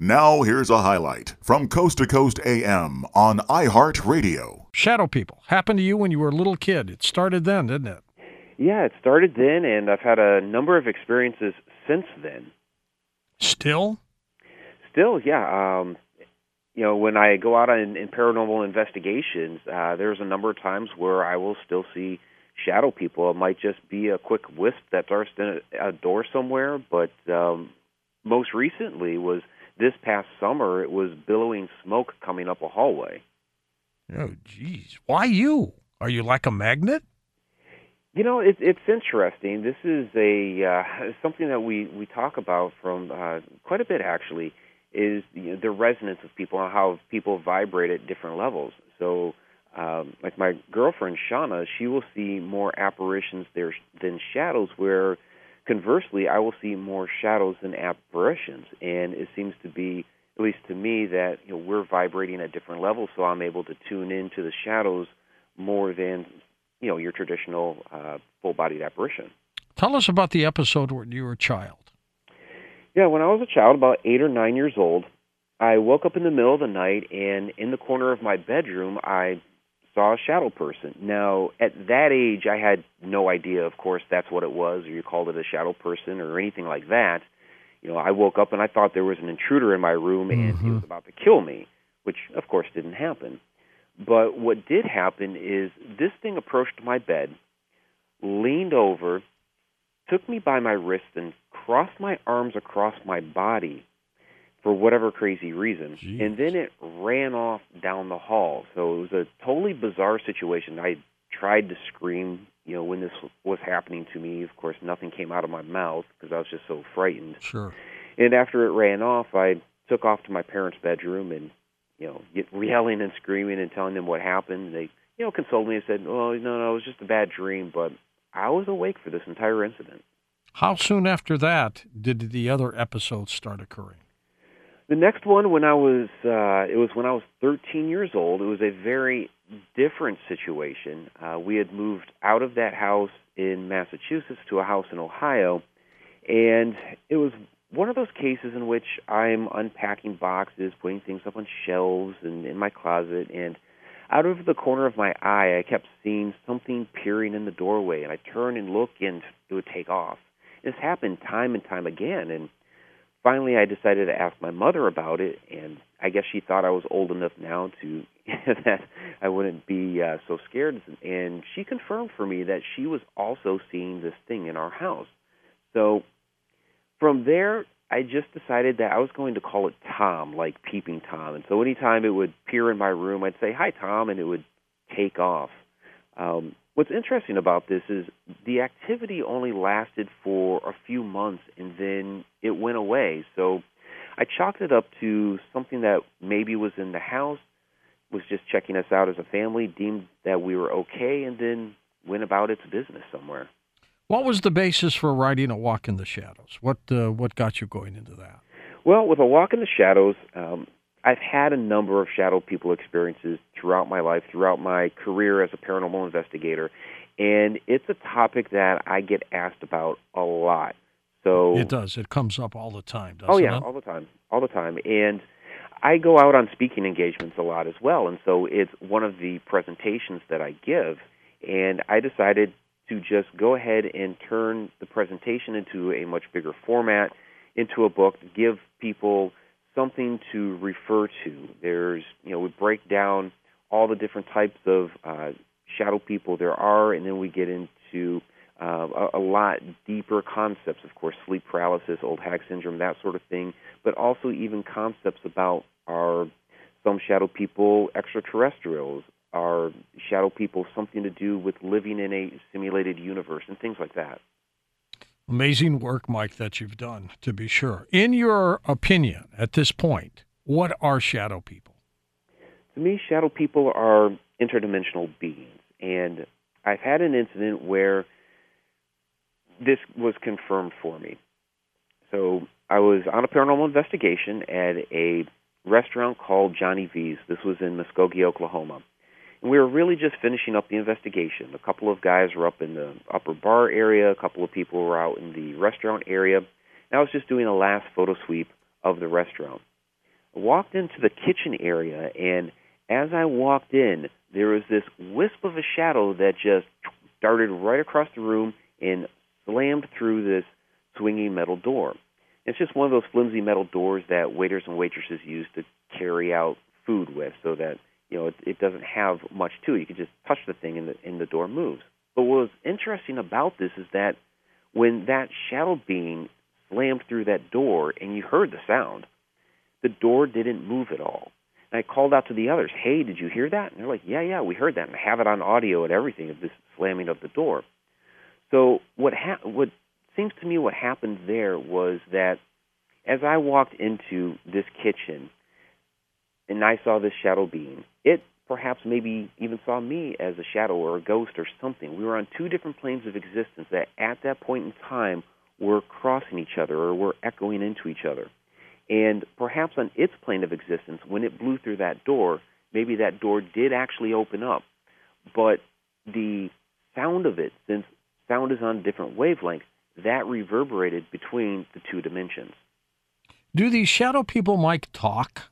Now, here's a highlight from Coast to Coast AM on iHeartRadio. Shadow people happened to you when you were a little kid. It started then, didn't it? Yeah, it started then, and I've had a number of experiences since then. Still? Still, yeah. Um, you know, when I go out in, in paranormal investigations, uh, there's a number of times where I will still see shadow people. It might just be a quick wisp that starts in a, a door somewhere, but um, most recently was this past summer. It was billowing smoke coming up a hallway. Oh, geez. Why you? Are you like a magnet? You know, it, it's interesting. This is a uh, something that we we talk about from uh, quite a bit actually. Is know, the resonance of people and how people vibrate at different levels. So, um, like my girlfriend Shauna, she will see more apparitions there than shadows. Where conversely, I will see more shadows than apparitions, and it seems to be, at least to me, that you know we're vibrating at different levels. So I'm able to tune into the shadows more than you know your traditional uh, full-bodied apparition. Tell us about the episode when you were a child. Yeah, when I was a child, about eight or nine years old, I woke up in the middle of the night, and in the corner of my bedroom, I saw a shadow person. Now, at that age, I had no idea, of course, that's what it was, or you called it a shadow person, or anything like that. You know, I woke up and I thought there was an intruder in my room, and Mhm. he was about to kill me, which, of course, didn't happen. But what did happen is this thing approached my bed, leaned over, took me by my wrist, and crossed my arms across my body for whatever crazy reason. Jeez. And then it ran off down the hall. So it was a totally bizarre situation. I tried to scream, you know, when this was happening to me. Of course, nothing came out of my mouth because I was just so frightened. Sure. And after it ran off, I took off to my parents' bedroom and, you know, yelling and screaming and telling them what happened. They, you know, consoled me and said, "Oh, no, no, it was just a bad dream." But I was awake for this entire incident. How soon after that did the other episodes start occurring? The next one, when I was, uh, it was when I was 13 years old. It was a very different situation. Uh, we had moved out of that house in Massachusetts to a house in Ohio, and it was one of those cases in which I'm unpacking boxes, putting things up on shelves and in my closet, and out of the corner of my eye, I kept seeing something peering in the doorway, and I turn and look, and it would take off. This happened time and time again, and finally I decided to ask my mother about it, and I guess she thought I was old enough now to that I wouldn't be uh, so scared. And she confirmed for me that she was also seeing this thing in our house. So from there, I just decided that I was going to call it Tom, like peeping Tom. And so anytime it would peer in my room, I'd say, "Hi, Tom," and it would take off. Um, what's interesting about this is the activity only lasted for a few months and then it went away. So I chalked it up to something that maybe was in the house, was just checking us out as a family, deemed that we were okay, and then went about its business somewhere. What was the basis for writing A Walk in the Shadows? What uh, what got you going into that? Well, with a walk in the shadows, um, I've had a number of shadow people experiences throughout my life, throughout my career as a paranormal investigator, and it's a topic that I get asked about a lot. So It does. It comes up all the time, doesn't oh yeah, it? all the time, all the time, and I go out on speaking engagements a lot as well, and so it's one of the presentations that I give, and I decided to just go ahead and turn the presentation into a much bigger format, into a book, give people something to refer to. There's, you know, we break down all the different types of uh, shadow people there are, and then we get into uh, a, a lot deeper concepts, of course, sleep paralysis, old hag syndrome, that sort of thing, but also even concepts about are some shadow people extraterrestrials, are shadow people something to do with living in a simulated universe, and things like that. Amazing work, Mike, that you've done, to be sure. In your opinion, at this point, what are shadow people? To me, shadow people are interdimensional beings, and I've had an incident where this was confirmed for me. So I was on a paranormal investigation at a restaurant called Johnny V's. This was in Muskogee, Oklahoma. And we were really just finishing up the investigation. A couple of guys were up in the upper bar area, a couple of people were out in the restaurant area. And I was just doing a last photo sweep of the restaurant. I walked into the kitchen area, and as I walked in, there was this wisp of a shadow that just darted right across the room and slammed through this swinging metal door. It's just one of those flimsy metal doors that waiters and waitresses use to carry out food with, so that you know it, it doesn't have much to it. You can just touch the thing, and the and the door moves. But what was interesting about this is that when that shadow being slammed through that door, and you heard the sound, the door didn't move at all. And I called out to the others, "Hey, did you hear that?" And they're like, "Yeah, yeah, we heard that, and I have it on audio and everything of this slamming of the door." So what ha- what seems to me what happened there was that as I walked into this kitchen and I saw this shadow being, it perhaps maybe even saw me as a shadow or a ghost or something. We were on two different planes of existence that at that point in time were crossing each other or were echoing into each other. And perhaps on its plane of existence, when it blew through that door, maybe that door did actually open up. But the sound of it, since sound is on different wavelength, that reverberated between the two dimensions. Do these shadow people, Mike, talk?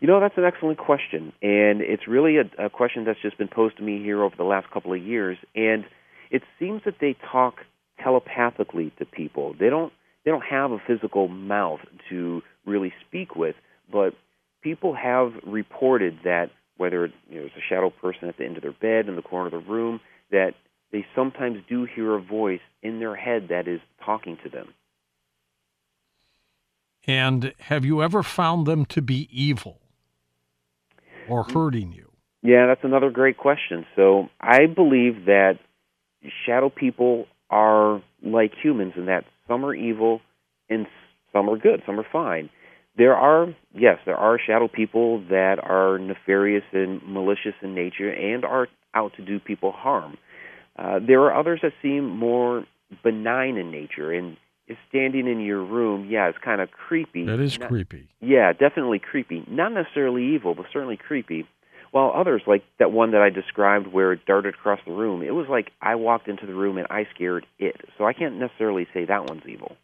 You know, that's an excellent question, and it's really a, a question that's just been posed to me here over the last couple of years. And it seems that they talk telepathically to people. They don't they don't have a physical mouth to really speak with, but people have reported that whether you know, there's a shadow person at the end of their bed in the corner of the room, that they sometimes do hear a voice in their head that is talking to them. And have you ever found them to be evil or hurting you? Yeah, that's another great question. So I believe that shadow people are like humans in that some are evil and some are good, some are fine. There are, yes, there are shadow people that are nefarious and malicious in nature and are out to do people harm. Uh, there are others that seem more benign in nature and is standing in your room, yeah, it's kind of creepy. That is Not- creepy. Yeah, definitely creepy. Not necessarily evil, but certainly creepy. While others, like that one that I described where it darted across the room, it was like I walked into the room and I scared it. So I can't necessarily say that one's evil.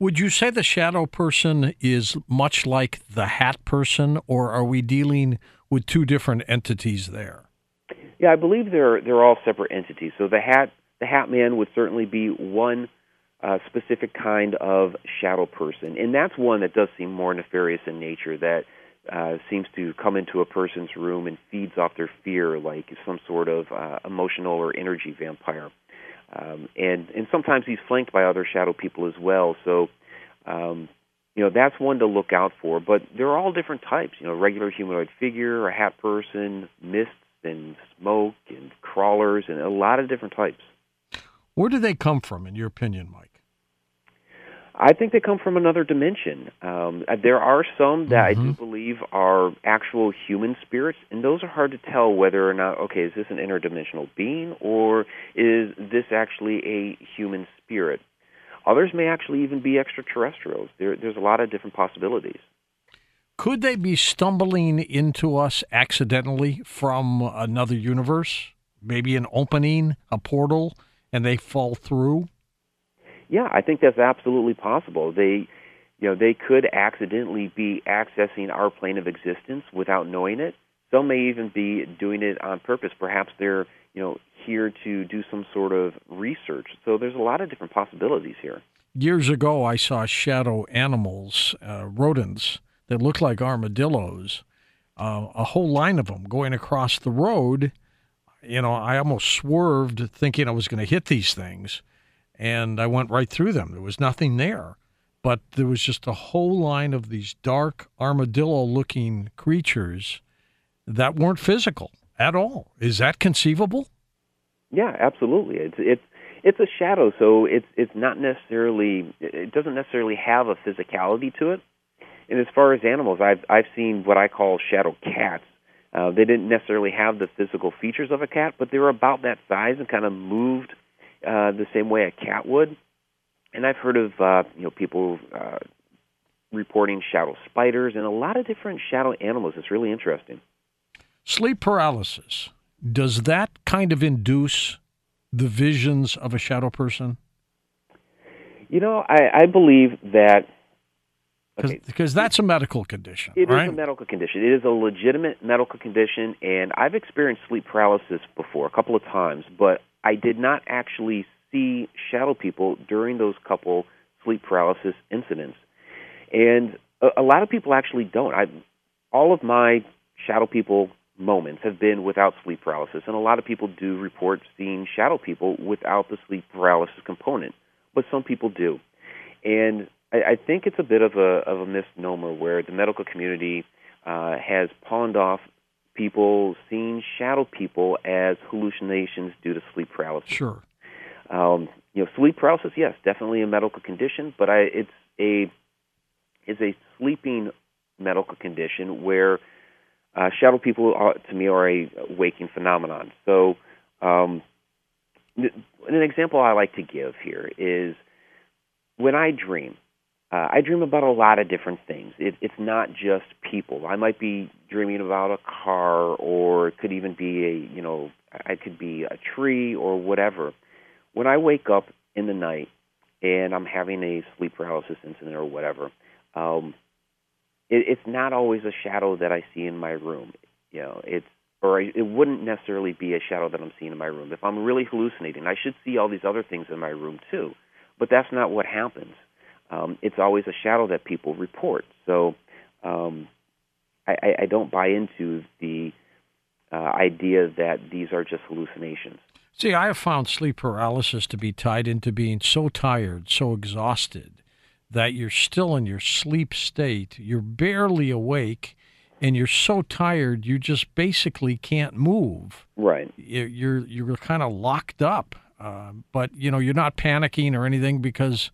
Would you say the shadow person is much like the hat person, or are we dealing with two different entities there? Yeah, I believe they're they're all separate entities. So the hat the hat man would certainly be one uh, specific kind of shadow person, and that's one that does seem more nefarious in nature. That uh, seems to come into a person's room and feeds off their fear, like some sort of uh, emotional or energy vampire. Um, and and sometimes he's flanked by other shadow people as well. So. Um, you know that's one to look out for, but they're all different types. You know, regular humanoid figure, a hat person, mists and smoke and crawlers, and a lot of different types. Where do they come from, in your opinion, Mike? I think they come from another dimension. Um, uh, there are some that I do believe are actual human spirits, and those are hard to tell whether or not, okay, is this an interdimensional being or is this actually a human spirit? Others may actually even be extraterrestrials. There, there's a lot of different possibilities. Could they be stumbling into us accidentally from another universe? Maybe an opening, a portal, and they fall through? Yeah, I think that's absolutely possible. They, you know, they could accidentally be accessing our plane of existence without knowing it. Some may even be doing it on purpose. Perhaps they're, you know, here to do some sort of research. So there's a lot of different possibilities here. Years ago, I saw shadow animals, uh, rodents that looked like armadillos, uh, a whole line of them going across the road. You know, I almost swerved thinking I was going to hit these things, and I went right through them. There was nothing there, but there was just a whole line of these dark armadillo looking creatures that weren't physical at all. Is that conceivable? Yeah, absolutely. It's it's it's a shadow, so it's it's not necessarily it doesn't necessarily have a physicality to it. And as far as animals, I've I've seen what I call shadow cats. Uh, they didn't necessarily have the physical features of a cat, but they were about that size and kind of moved uh, the same way a cat would. And I've heard of uh, you know people uh, reporting shadow spiders and a lot of different shadow animals. It's really interesting. Sleep paralysis. Does that kind of induce the visions of a shadow person? You know, I, I believe that Okay. Because that's a medical condition, It is right? a medical condition. It is a legitimate medical condition, and I've experienced sleep paralysis before a couple of times, but I did not actually see shadow people during those couple sleep paralysis incidents. And a, a lot of people actually don't. I, all of my shadow people moments have been without sleep paralysis, and a lot of people do report seeing shadow people without the sleep paralysis component, but some people do. And I, I think it's a bit of a of a misnomer where the medical community uh, has pawned off people seeing shadow people as hallucinations due to sleep paralysis. Sure. Um, you know, sleep paralysis, yes, definitely a medical condition, but I, it's a is a sleeping medical condition where uh, shadow people, are, to me, are a waking phenomenon. So, um, an example I like to give here is when I dream. Uh, I dream about a lot of different things. It, it's not just people. I might be dreaming about a car, or it could even be a, you know, I could be a tree or whatever. When I wake up in the night and I'm having a sleep paralysis incident or whatever, um, it, it's not always a shadow that I see in my room. You know, it's or I, it wouldn't necessarily be a shadow that I'm seeing in my room. If I'm really hallucinating, I should see all these other things in my room too. But that's not what happens. Um, it's always a shadow that people report. So um, I, I, don't buy into the uh, idea that these are just hallucinations. See, I have found sleep paralysis to be tied into being so tired, so exhausted, that you're still in your sleep state. You're barely awake, and you're so tired you just basically can't move. Right. You- You're you're kind of locked up, uh, but you know you're not panicking or anything because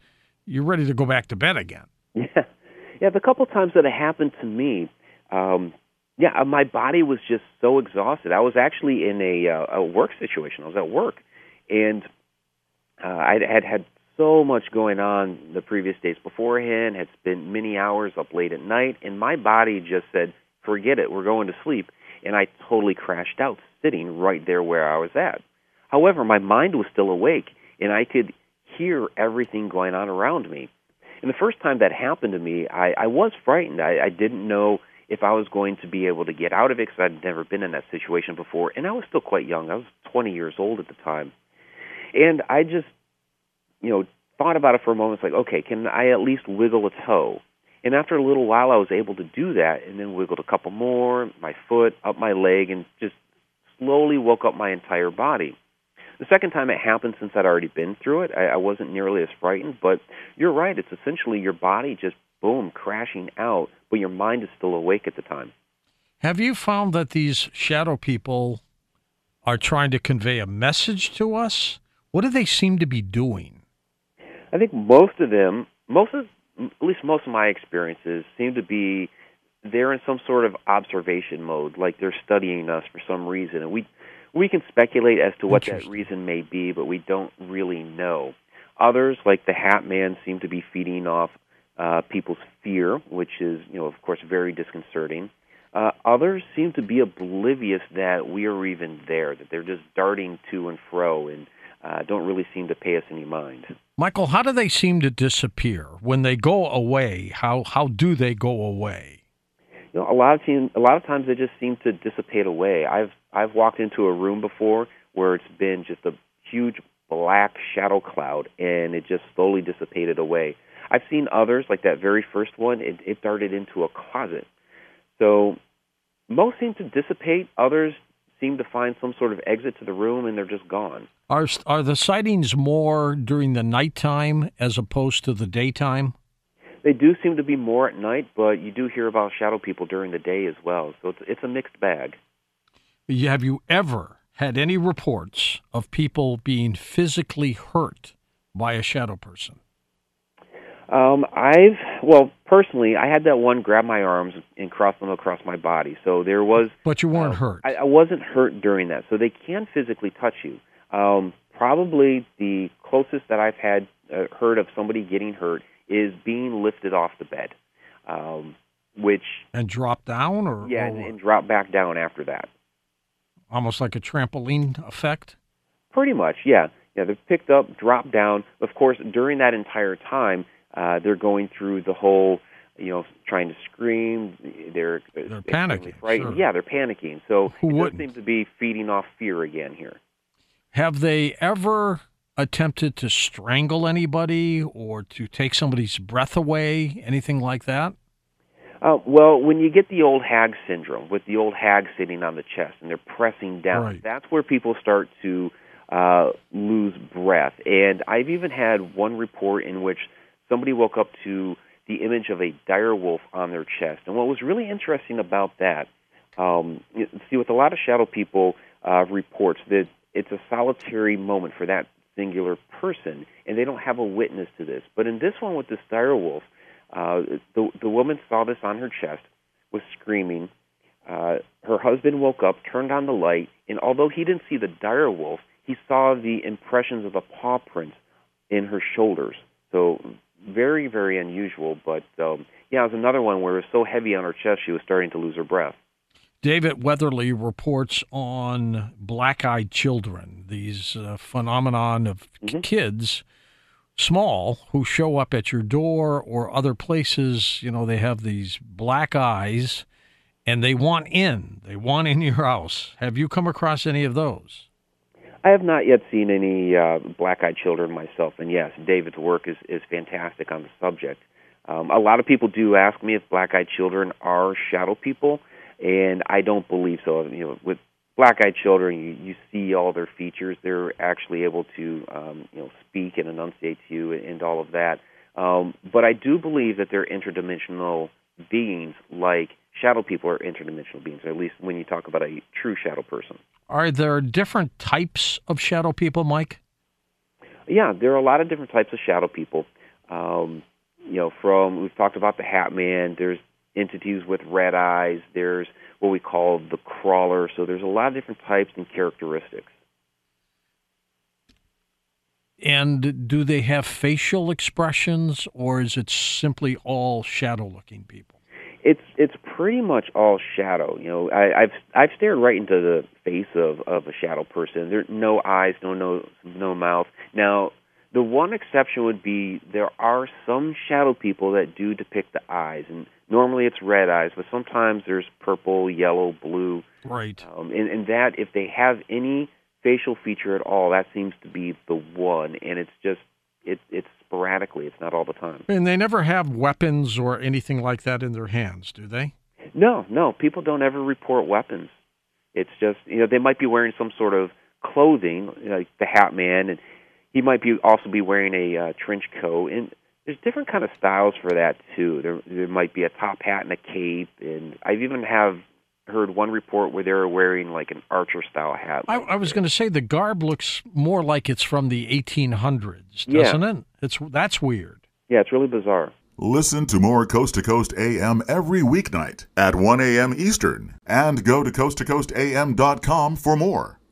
you're ready to go back to bed again. Yeah, yeah. The couple times that it happened to me, um, yeah, uh, my body was just so exhausted. I was actually in a uh, a work situation. I was at work, and uh, I had had so much going on the previous days beforehand. Had spent many hours up late at night, and my body just said, "Forget it. We're going to sleep." And I totally crashed out, sitting right there where I was at. However, my mind was still awake, and I could hear everything going on around me. And the first time that happened to me, I, I was frightened. I, I didn't know if I was going to be able to get out of it because I'd never been in that situation before, and I was still quite young. I was 20 years old at the time, and I just, you know, thought about it for a moment. It's like, okay, can I at least wiggle a toe? And after a little while, I was able to do that, and then wiggled a couple more, my foot, up my leg, and just slowly woke up my entire body. The second time it happened, since I'd already been through it, I, I wasn't nearly as frightened. But you're right; it's essentially your body just boom crashing out, but your mind is still awake at the time. Have you found that these shadow people are trying to convey a message to us? What do they seem to be doing? I think most of them, most of at least most of my experiences, seem to be they're in some sort of observation mode, like they're studying us for some reason, and we we can speculate as to what that reason may be, but we don't really know. Others, like the Hat Man, seem to be feeding off uh, people's fear, which is, you know, of course, very disconcerting. Uh, others seem to be oblivious that we are even there, that they're just darting to and fro and uh, don't really seem to pay us any mind. Michael, how do they seem to disappear when they go away? How how do they go away? You know, a lot of team, a lot of times they just seem to dissipate away. I've I've walked into a room before where it's been just a huge black shadow cloud, and it just slowly dissipated away. I've seen others like that very first one; it, it darted into a closet. So most seem to dissipate. Others seem to find some sort of exit to the room, and they're just gone. Are are the sightings more during the nighttime as opposed to the daytime? They do seem to be more at night, but you do hear about shadow people during the day as well. So it's it's a mixed bag. Have you ever had any reports of people being physically hurt by a shadow person? Um, I've well, personally, I had that one grab my arms and cross them across my body. So there was But you weren't uh, hurt. I, I wasn't hurt during that. So they can physically touch you. Um, probably the closest that I've had uh, heard of somebody getting hurt is being lifted off the bed, um, which and drop down or, yeah, or and, and drop back down after that. almost like a trampoline effect? Pretty much, yeah. Yeah, they're picked up, dropped down. Of course, during that entire time, uh, they're going through the whole, you know, trying to scream. They're They're panicking, right? sure. Yeah, they're panicking. So Who it does seem to be feeding off fear again here. Have they ever attempted to strangle anybody or to take somebody's breath away, anything like that? Uh, well, when you get the old hag syndrome, with the old hag sitting on the chest and they're pressing down, Right. that's where people start to uh, lose breath. And I've even had one report in which somebody woke up to the image of a dire wolf on their chest. And what was really interesting about that, um, see, with a lot of shadow people uh, reports that it's a solitary moment for that singular person, and they don't have a witness to this. But in this one with the dire wolf, uh, the the woman saw this on her chest, was screaming. Uh, her husband woke up, turned on the light, and although he didn't see the dire wolf, he saw the impressions of the paw prints in her shoulders. So very, very unusual. But um, yeah, it was another one where it was so heavy on her chest she was starting to lose her breath. David Weatherly reports on black eyed children, these uh, phenomenon of Mhm. kids, small, who show up at your door or other places. You know, they have these black eyes and they want in. They want in your house. Have you come across any of those? I have not yet seen any uh, black-eyed children myself, and yes, David's work is is fantastic on the subject. Um, a lot of people do ask me if black-eyed children are shadow people, and I don't believe so. You know, with black-eyed children, you, you see all their features. They're actually able to, um, you know, speak and enunciate to you and, and all of that. Um, but I do believe that they're interdimensional beings, like shadow people are interdimensional beings. Or at least when you talk about a true shadow person. Are there different types of shadow people, Mike? Yeah, there are a lot of different types of shadow people. Um, you know, from we've talked about the Hat Man. There's entities with red eyes. There's what we call the crawler. So there's a lot of different types and characteristics. And do they have facial expressions or is it simply all shadow looking people? It's it's pretty much all shadow. You know, I, I've I've stared right into the face of of a shadow person. There no eyes, no nose, no mouth. Now, the one exception would be there are some shadow people that do depict the eyes, and normally it's red eyes, but sometimes there's purple, yellow, blue. Right. Um, and, and that, if they have any facial feature at all, that seems to be the one, and it's just it, it's sporadically. It's not all the time. And they never have weapons or anything like that in their hands, do they? No, no, people don't ever report weapons. It's just you know they might be wearing some sort of clothing, like the Hat Man, and he might be also be wearing a uh, trench coat. And there's different kind of styles for that too. There there might be a top hat and a cape, and I've even have heard one report where they were wearing like an archer style hat. I, I was going to say the garb looks more like it's from the 1800s, Yeah. doesn't it? It's that's weird. Yeah, it's really bizarre. Listen to more Coast to Coast AM every weeknight at 1 a.m. Eastern and go to coasttocoastam.com for more.